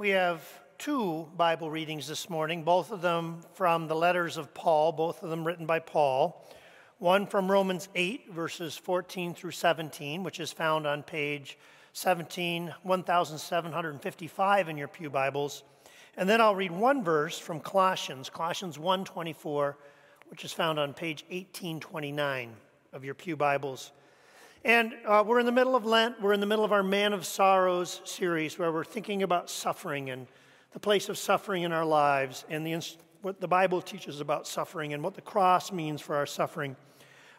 We have two Bible readings this morning, both of them from the letters of Paul, both of them written by Paul. One from Romans 8, verses 14 through 17, which is found on page 17, 1755 in your Pew Bibles. And then I'll read one verse from Colossians, Colossians 1:24, which is found on page 1829 of your Pew Bibles. And uh, we're in the middle of Lent. We're in the middle of our Man of Sorrows series where we're thinking about suffering and the place of suffering in our lives and the, what the Bible teaches about suffering and what the cross means for our suffering.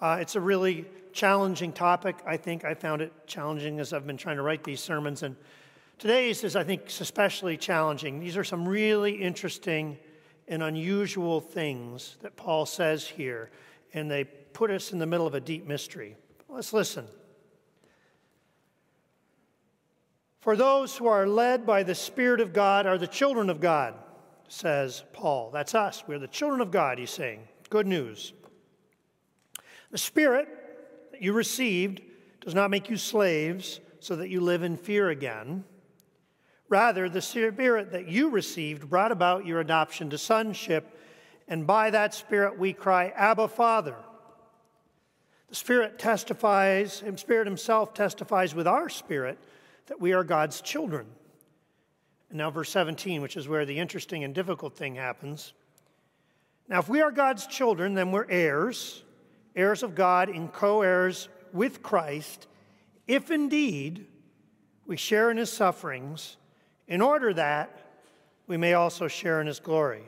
Uh, it's a really challenging topic. I think I found it challenging as I've been trying to write these sermons. And today's is, I think, especially challenging. These are some really interesting and unusual things that Paul says here, and they put us in the middle of a deep mystery. Let's listen. For those who are led by the Spirit of God are the children of God, says Paul. That's us. We're the children of God, he's saying. Good news. The Spirit that you received does not make you slaves so that you live in fear again. Rather, the Spirit that you received brought about your adoption to sonship, and by that Spirit we cry, Abba, Father. The Spirit testifies, and Spirit Himself testifies with our spirit that we are God's children. And now, verse 17, which is where the interesting and difficult thing happens. Now, if we are God's children, then we're heirs, heirs of God and co heirs with Christ, if indeed we share in his sufferings, in order that we may also share in his glory.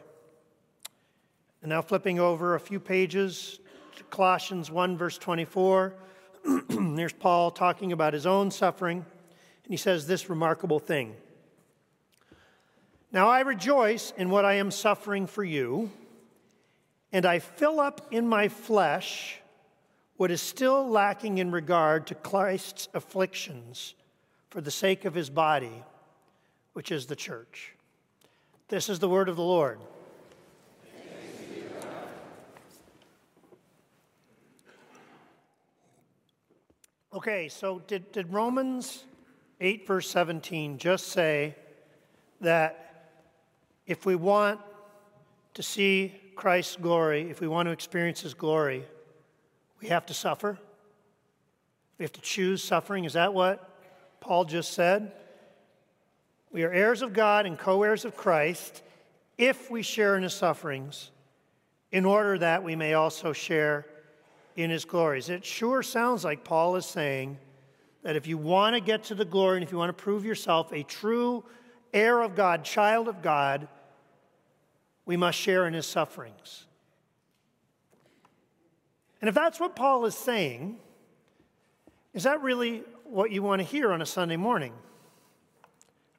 And now, flipping over a few pages Colossians 1, verse 24. There's Paul talking about his own suffering, and he says this remarkable thing Now I rejoice in what I am suffering for you, and I fill up in my flesh what is still lacking in regard to Christ's afflictions for the sake of his body, which is the church. This is the word of the Lord. Okay, so did, did Romans 8, verse 17 just say that if we want to see Christ's glory, if we want to experience his glory, we have to suffer? We have to choose suffering? Is that what Paul just said? We are heirs of God and co heirs of Christ if we share in his sufferings, in order that we may also share in his glories. It sure sounds like Paul is saying that if you want to get to the glory and if you want to prove yourself a true heir of God, child of God, we must share in his sufferings. And if that's what Paul is saying, is that really what you want to hear on a Sunday morning?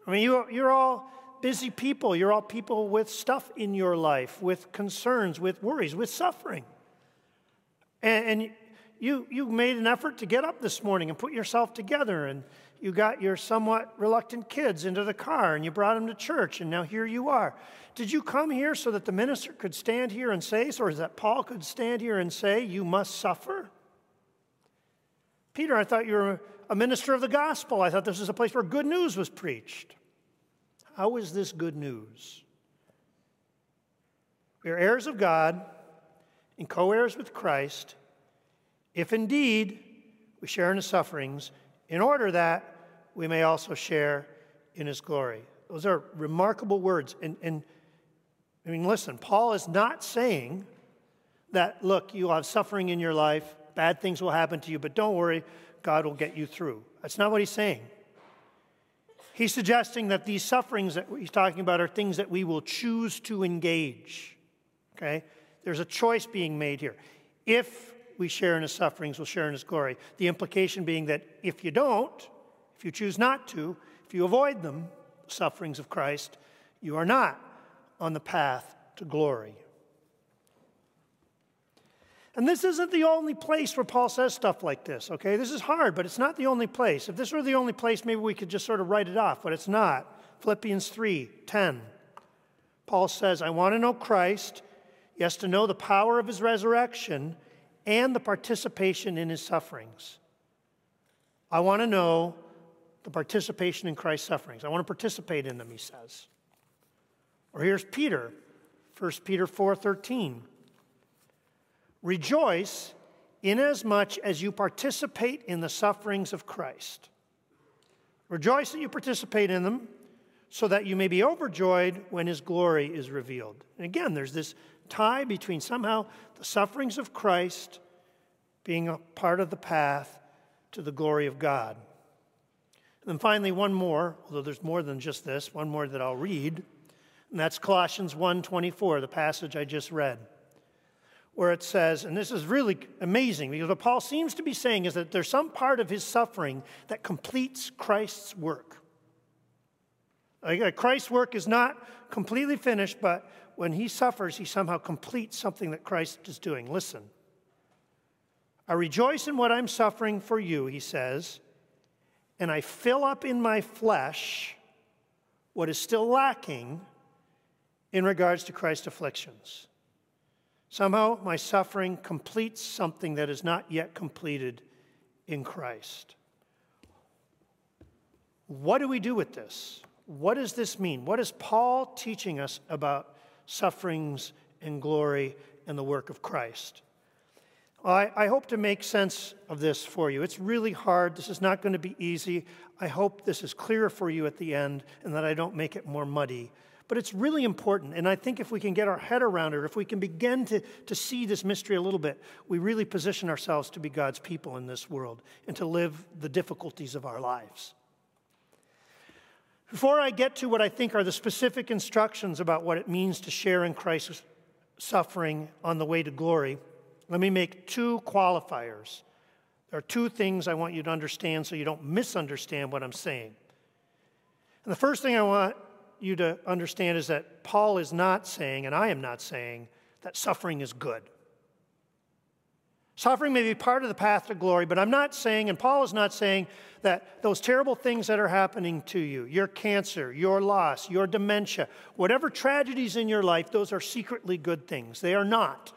I mean, you, you're all busy people. You're all people with stuff in your life, with concerns, with worries, with suffering. And, and you, you made an effort to get up this morning and put yourself together, and you got your somewhat reluctant kids into the car and you brought them to church, and now here you are. Did you come here so that the minister could stand here and say, or is that Paul could stand here and say, You must suffer? Peter, I thought you were a minister of the gospel. I thought this was a place where good news was preached. How is this good news? We are heirs of God and co heirs with Christ, if indeed we share in his sufferings, in order that we may also share in his glory. Those are remarkable words. And, and I mean, listen, Paul is not saying that, look, you'll have suffering in your life, bad things will happen to you, but don't worry, God will get you through. That's not what he's saying. He's suggesting that these sufferings that he's talking about are things that we will choose to engage. Okay? There's a choice being made here. If we share in his sufferings, we'll share in his glory. The implication being that if you don't, if you choose not to, if you avoid them, the sufferings of Christ, you are not on the path to glory. And this isn't the only place where Paul says stuff like this, okay? This is hard, but it's not the only place. If this were the only place, maybe we could just sort of write it off, but it's not. Philippians 3 10. Paul says, I want to know Christ has to know the power of his resurrection and the participation in his sufferings. I want to know the participation in Christ's sufferings. I want to participate in them, he says. Or here's Peter, 1 Peter 4:13. Rejoice inasmuch as you participate in the sufferings of Christ. Rejoice that you participate in them, so that you may be overjoyed when his glory is revealed. And again, there's this tie between somehow the sufferings of Christ being a part of the path to the glory of God. And then finally, one more, although there's more than just this, one more that I'll read, and that's Colossians 1:24, the passage I just read where it says, and this is really amazing because what Paul seems to be saying is that there's some part of his suffering that completes Christ's work. Uh, Christ's work is not completely finished, but when he suffers, he somehow completes something that Christ is doing. Listen. I rejoice in what I'm suffering for you, he says, and I fill up in my flesh what is still lacking in regards to Christ's afflictions. Somehow, my suffering completes something that is not yet completed in Christ. What do we do with this? What does this mean? What is Paul teaching us about sufferings and glory and the work of Christ? I, I, hope to make sense of this for you. It's really hard. This is not going to be easy. I hope this is clear for you at the end and that I don't make it more muddy. But it's really important. And I think if we can get our head around it, if we can begin to, to see this mystery a little bit, we really position ourselves to be God's people in this world and to live the difficulties of our lives. Before I get to what I think are the specific instructions about what it means to share in Christ's suffering on the way to glory, let me make two qualifiers. There are two things I want you to understand so you don't misunderstand what I'm saying. And the first thing I want you to understand is that Paul is not saying, and I am not saying, that suffering is good. Suffering may be part of the path to glory, but I'm not saying, and Paul is not saying, that those terrible things that are happening to you, your cancer, your loss, your dementia, whatever tragedies in your life, those are secretly good things. They are not.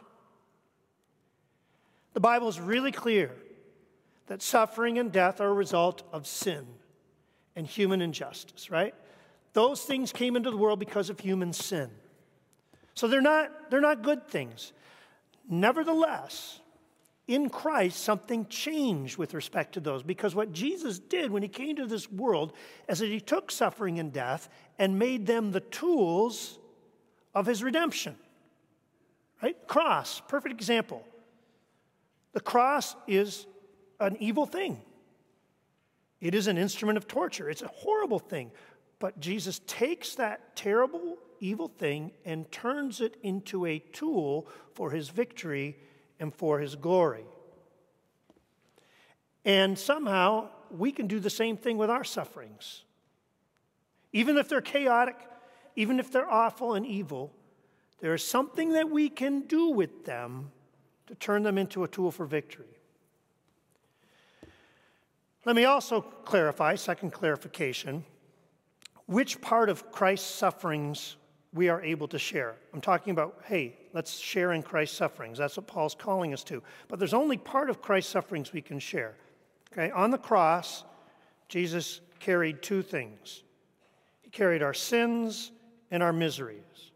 The Bible is really clear that suffering and death are a result of sin and human injustice, right? Those things came into the world because of human sin. So they're not, they're not good things. Nevertheless, in Christ, something changed with respect to those because what Jesus did when he came to this world is that he took suffering and death and made them the tools of his redemption. Right? Cross, perfect example. The cross is an evil thing. It is an instrument of torture. It's a horrible thing. But Jesus takes that terrible, evil thing and turns it into a tool for his victory and for his glory. And somehow we can do the same thing with our sufferings. Even if they're chaotic, even if they're awful and evil, there is something that we can do with them to turn them into a tool for victory. Let me also clarify, second clarification which part of Christ's sufferings we are able to share. I'm talking about, hey, let's share in Christ's sufferings. That's what Paul's calling us to. But there's only part of Christ's sufferings we can share. Okay, on the cross, Jesus carried two things. He carried our sins and our miseries.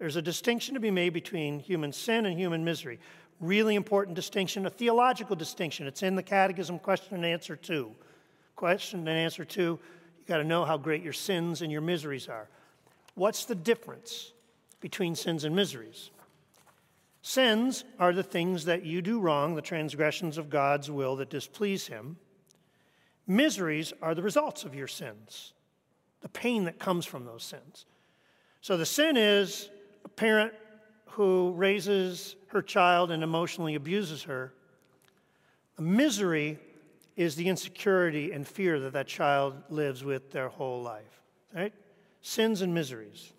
There's a distinction to be made between human sin and human misery. Really important distinction, a theological distinction. It's in the Catechism, question and answer two. Question and answer two you got to know how great your sins and your miseries are. What's the difference between sins and miseries? Sins are the things that you do wrong, the transgressions of God's will that displease Him. Miseries are the results of your sins, the pain that comes from those sins. So the sin is a parent who raises her child and emotionally abuses her. A misery is the insecurity and fear that that child lives with their whole life. Right? Sins and miseries.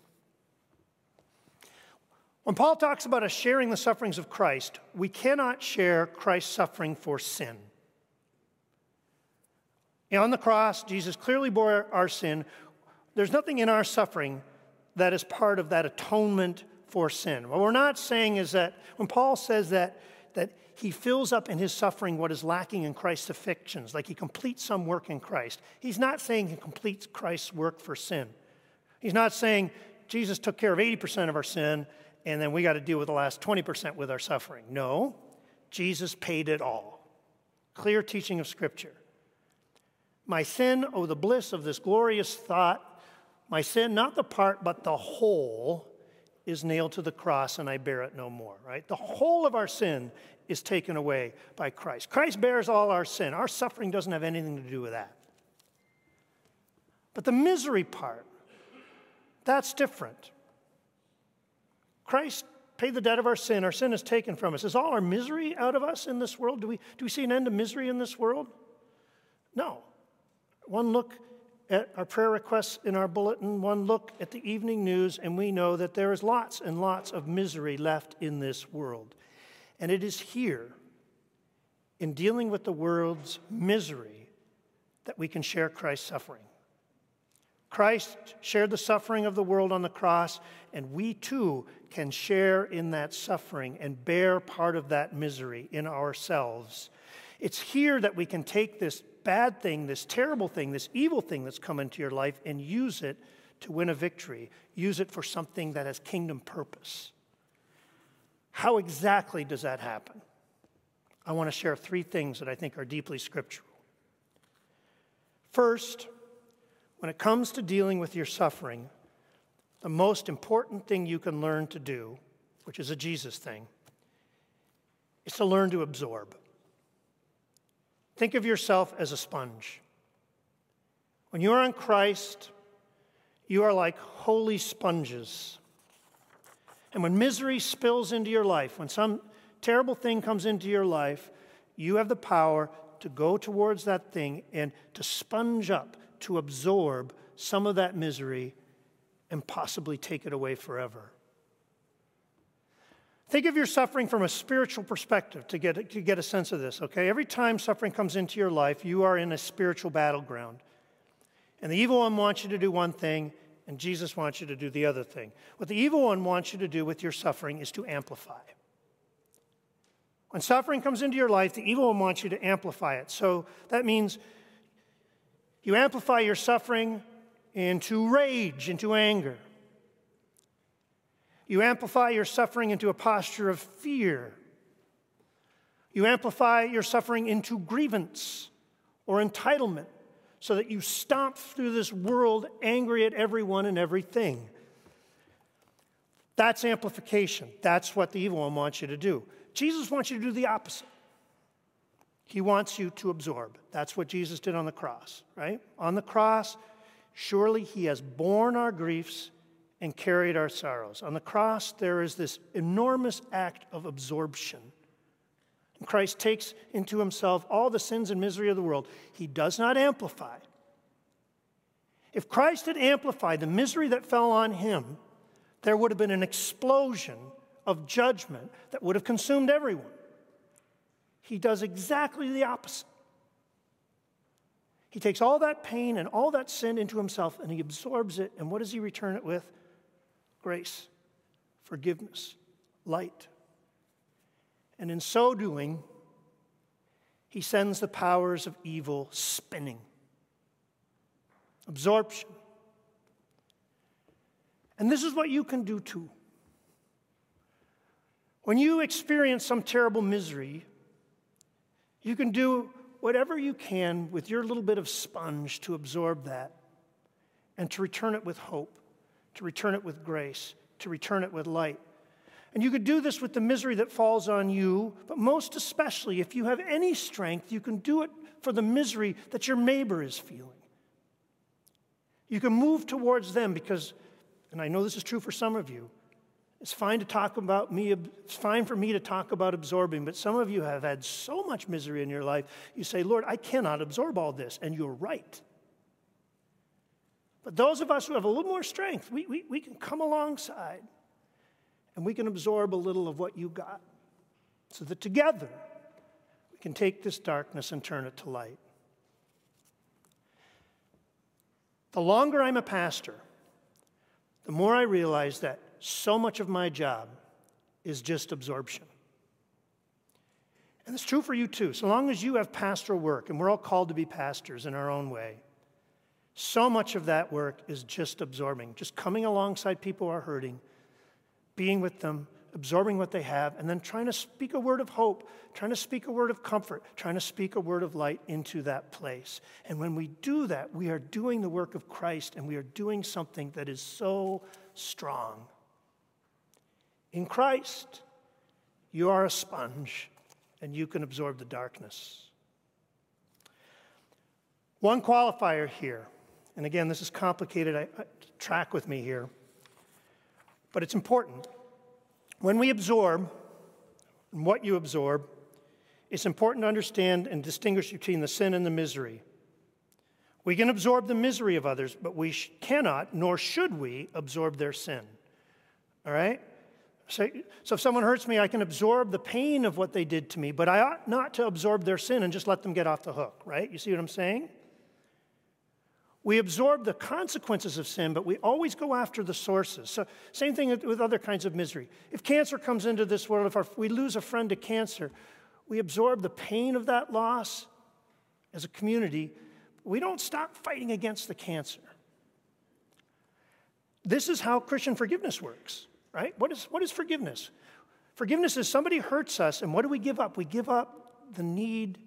When Paul talks about us sharing the sufferings of Christ, we cannot share Christ's suffering for sin. On the cross, Jesus clearly bore our sin. There's nothing in our suffering that is part of that atonement for sin. What we're not saying is that when Paul says that that he fills up in his suffering what is lacking in Christ's afflictions, like he completes some work in Christ. He's not saying he completes Christ's work for sin. He's not saying Jesus took care of 80% of our sin and then we got to deal with the last 20% with our suffering. No, Jesus paid it all. Clear teaching of Scripture. My sin, oh, the bliss of this glorious thought, my sin, not the part, but the whole, is nailed to the cross and I bear it no more, right? The whole of our sin is taken away by Christ. Christ bears all our sin. Our suffering doesn't have anything to do with that. But the misery part, that's different. Christ paid the debt of our sin. Our sin is taken from us. Is all our misery out of us in this world? Do we, do we see an end to misery in this world? No. One look at our prayer requests in our bulletin, one look at the evening news, and we know that there is lots and lots of misery left in this world. And it is here, in dealing with the world's misery, that we can share Christ's suffering. Christ shared the suffering of the world on the cross, and we too can share in that suffering and bear part of that misery in ourselves. It's here that we can take this bad thing, this terrible thing, this evil thing that's come into your life, and use it to win a victory. Use it for something that has kingdom purpose. How exactly does that happen? I want to share three things that I think are deeply scriptural. First, when it comes to dealing with your suffering, the most important thing you can learn to do, which is a Jesus thing, is to learn to absorb. Think of yourself as a sponge. When you are in Christ, you are like holy sponges. And when misery spills into your life, when some terrible thing comes into your life, you have the power to go towards that thing and to sponge up to absorb some of that misery and possibly take it away forever. Think of your suffering from a spiritual perspective to get, to get a sense of this, okay? Every time suffering comes into your life, you are in a spiritual battleground. And the evil one wants you to do one thing, and Jesus wants you to do the other thing. What the evil one wants you to do with your suffering is to amplify. When suffering comes into your life, the evil one wants you to amplify it. So that means you amplify your suffering into rage, into anger. You amplify your suffering into a posture of fear. You amplify your suffering into grievance or entitlement so that you stomp through this world angry at everyone and everything. That's amplification. That's what the evil one wants you to do. Jesus wants you to do the opposite. He wants you to absorb. That's what Jesus did on the cross, right? On the cross, surely He has borne our griefs and carried our sorrows. On the cross, there is this enormous act of absorption. Christ takes into Himself all the sins and misery of the world. He does not amplify. If Christ had amplified the misery that fell on Him, there would have been an explosion of judgment that would have consumed everyone. He does exactly the opposite. He takes all that pain and all that sin into himself and he absorbs it. And what does he return it with? Grace, forgiveness, light. And in so doing, he sends the powers of evil spinning. Absorption. And this is what you can do too. When you experience some terrible misery, you can do whatever you can with your little bit of sponge to absorb that and to return it with hope, to return it with grace, to return it with light. And you could do this with the misery that falls on you, but most especially, if you have any strength, you can do it for the misery that your neighbor is feeling. You can move towards them because, and I know this is true for some of you, it's fine to talk about me, it's fine for me to talk about absorbing, but some of you have had so much misery in your life, you say, Lord, I cannot absorb all this, and you're right. But those of us who have a little more strength, we, we, we can come alongside and we can absorb a little of what you got so that together we can take this darkness and turn it to light. The longer I'm a pastor, the more I realize that so much of my job is just absorption. And it's true for you too. So long as you have pastoral work, and we're all called to be pastors in our own way, so much of that work is just absorbing, just coming alongside people who are hurting, being with them, absorbing what they have, and then trying to speak a word of hope, trying to speak a word of comfort, trying to speak a word of light into that place. And when we do that, we are doing the work of Christ and we are doing something that is so strong. In Christ, you are a sponge and you can absorb the darkness. One qualifier here, and again, this is complicated, I, I, track with me here, but it's important. When we absorb, and what you absorb, it's important to understand and distinguish between the sin and the misery. We can absorb the misery of others, but we cannot, nor should we, absorb their sin. All right? So, so if someone hurts me, I can absorb the pain of what they did to me, but I ought not to absorb their sin and just let them get off the hook, right? You see what I'm saying? We absorb the consequences of sin, but we always go after the sources. So, same thing with other kinds of misery. If cancer comes into this world, if our, we lose a friend to cancer, we absorb the pain of that loss as a community. We don't stop fighting against the cancer. This is how Christian forgiveness works right? What is, what is forgiveness? Forgiveness is somebody hurts us, and what do we give up? We give up the need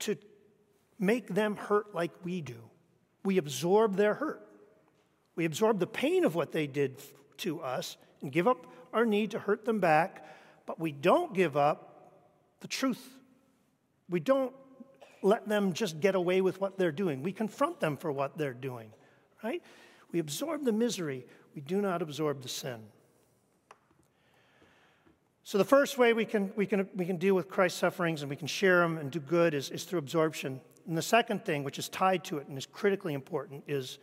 to make them hurt like we do. We absorb their hurt. We absorb the pain of what they did to us and give up our need to hurt them back, but we don't give up the truth. We don't let them just get away with what they're doing. We confront them for what they're doing, right? We absorb the misery, we do not absorb the sin. So, the first way we can, we can, we can deal with Christ's sufferings and we can share them and do good is, is through absorption. And the second thing, which is tied to it and is critically important, is,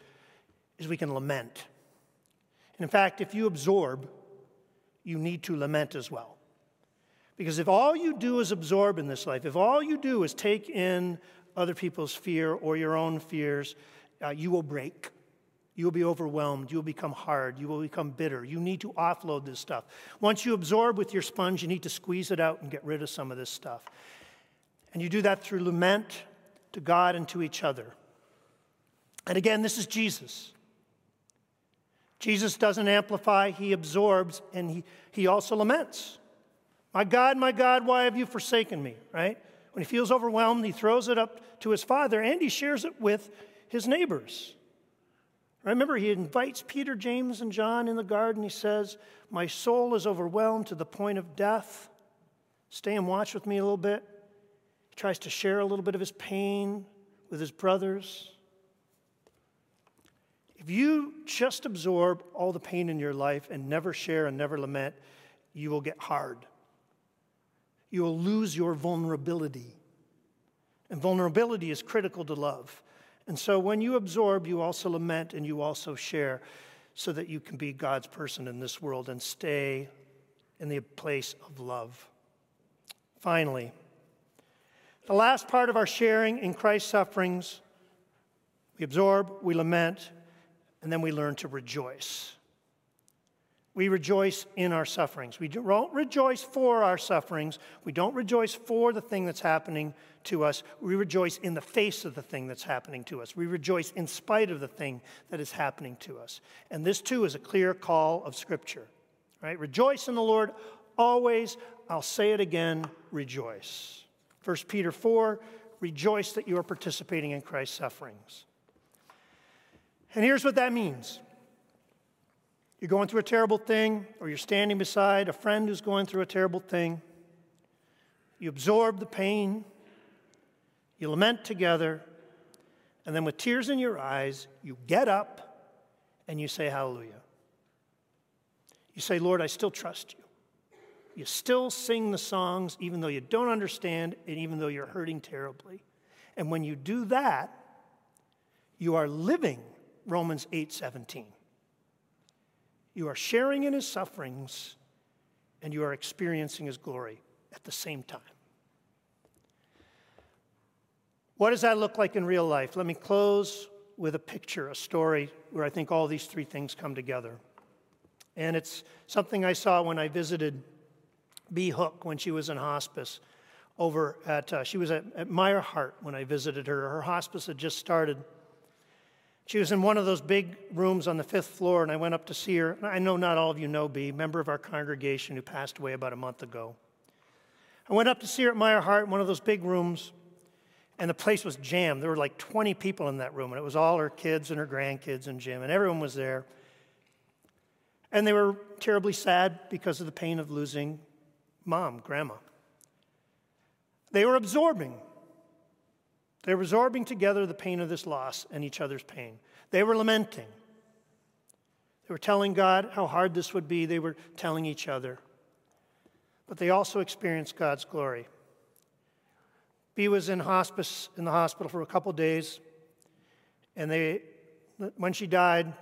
is we can lament. And in fact, if you absorb, you need to lament as well. Because if all you do is absorb in this life, if all you do is take in other people's fear or your own fears, uh, you will break. You will be overwhelmed. You will become hard. You will become bitter. You need to offload this stuff. Once you absorb with your sponge, you need to squeeze it out and get rid of some of this stuff. And you do that through lament to God and to each other. And again, this is Jesus. Jesus doesn't amplify, he absorbs, and he, he also laments. My God, my God, why have you forsaken me? Right? When he feels overwhelmed, he throws it up to his father and he shares it with his neighbors. Remember, he invites Peter, James, and John in the garden. He says, My soul is overwhelmed to the point of death. Stay and watch with me a little bit. He tries to share a little bit of his pain with his brothers. If you just absorb all the pain in your life and never share and never lament, you will get hard. You will lose your vulnerability. And vulnerability is critical to love. And so when you absorb, you also lament and you also share so that you can be God's person in this world and stay in the place of love. Finally, the last part of our sharing in Christ's sufferings, we absorb, we lament, and then we learn to rejoice. We rejoice in our sufferings. We don't rejoice for our sufferings. We don't rejoice for the thing that's happening to us. We rejoice in the face of the thing that's happening to us. We rejoice in spite of the thing that is happening to us. And this too is a clear call of Scripture. Right? Rejoice in the Lord always. I'll say it again, rejoice. 1 Peter 4, rejoice that you are participating in Christ's sufferings. And here's what that means. You're going through a terrible thing, or you're standing beside a friend who's going through a terrible thing. You absorb the pain, you lament together, and then with tears in your eyes, you get up and you say, Hallelujah. You say, Lord, I still trust you. You still sing the songs even though you don't understand and even though you're hurting terribly. And when you do that, you are living Romans 8 17. You are sharing in his sufferings and you are experiencing his glory at the same time. What does that look like in real life? Let me close with a picture, a story where I think all these three things come together. And it's something I saw when I visited Bee Hook when she was in hospice over at, uh, she was at, at Meyer Hart when I visited her. Her hospice had just started. She was in one of those big rooms on the fifth floor, and I went up to see her. I know not all of you know B, member of our congregation who passed away about a month ago. I went up to see her at Meyer Hart in one of those big rooms, and the place was jammed. There were like 20 people in that room, and it was all her kids and her grandkids and Jim, and everyone was there. And they were terribly sad because of the pain of losing mom, grandma. They were absorbing. They were absorbing together the pain of this loss and each other's pain. They were lamenting. They were telling God how hard this would be. They were telling each other. But they also experienced God's glory. B was in hospice in the hospital for a couple days, and they, when she died,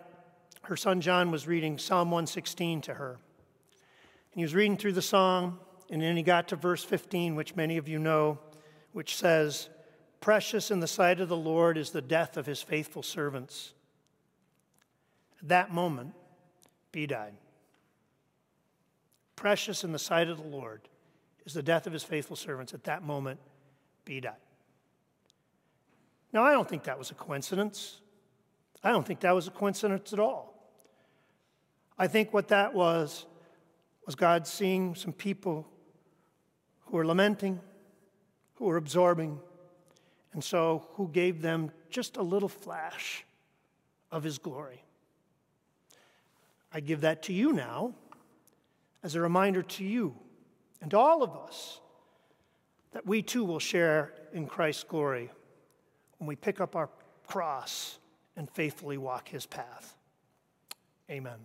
her son John was reading Psalm 116 to her. And he was reading through the psalm, and then he got to verse 15, which many of you know, which says, Precious in the sight of the Lord is the death of his faithful servants. At that moment, B died. Precious in the sight of the Lord is the death of his faithful servants. At that moment, B died. Now, I don't think that was a coincidence. I don't think that was a coincidence at all. I think what that was was God seeing some people who were lamenting, who were absorbing, and so who gave them just a little flash of his glory. I give that to you now as a reminder to you and to all of us that we too will share in Christ's glory when we pick up our cross and faithfully walk his path. Amen.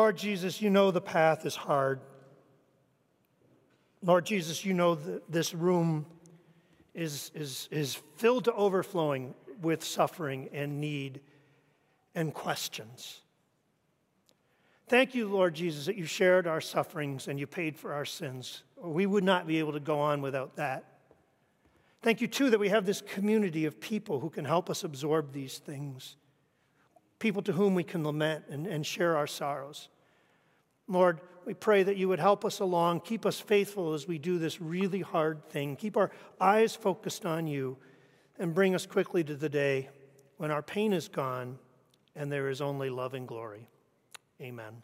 Lord Jesus, you know the path is hard. Lord Jesus, you know that this room is, is, is filled to overflowing with suffering and need and questions. Thank you, Lord Jesus, that you shared our sufferings and you paid for our sins. We would not be able to go on without that. Thank you, too, that we have this community of people who can help us absorb these things people to whom we can lament and, and share our sorrows. Lord, we pray that you would help us along, keep us faithful as we do this really hard thing, keep our eyes focused on you, and bring us quickly to the day when our pain is gone and there is only love and glory. Amen.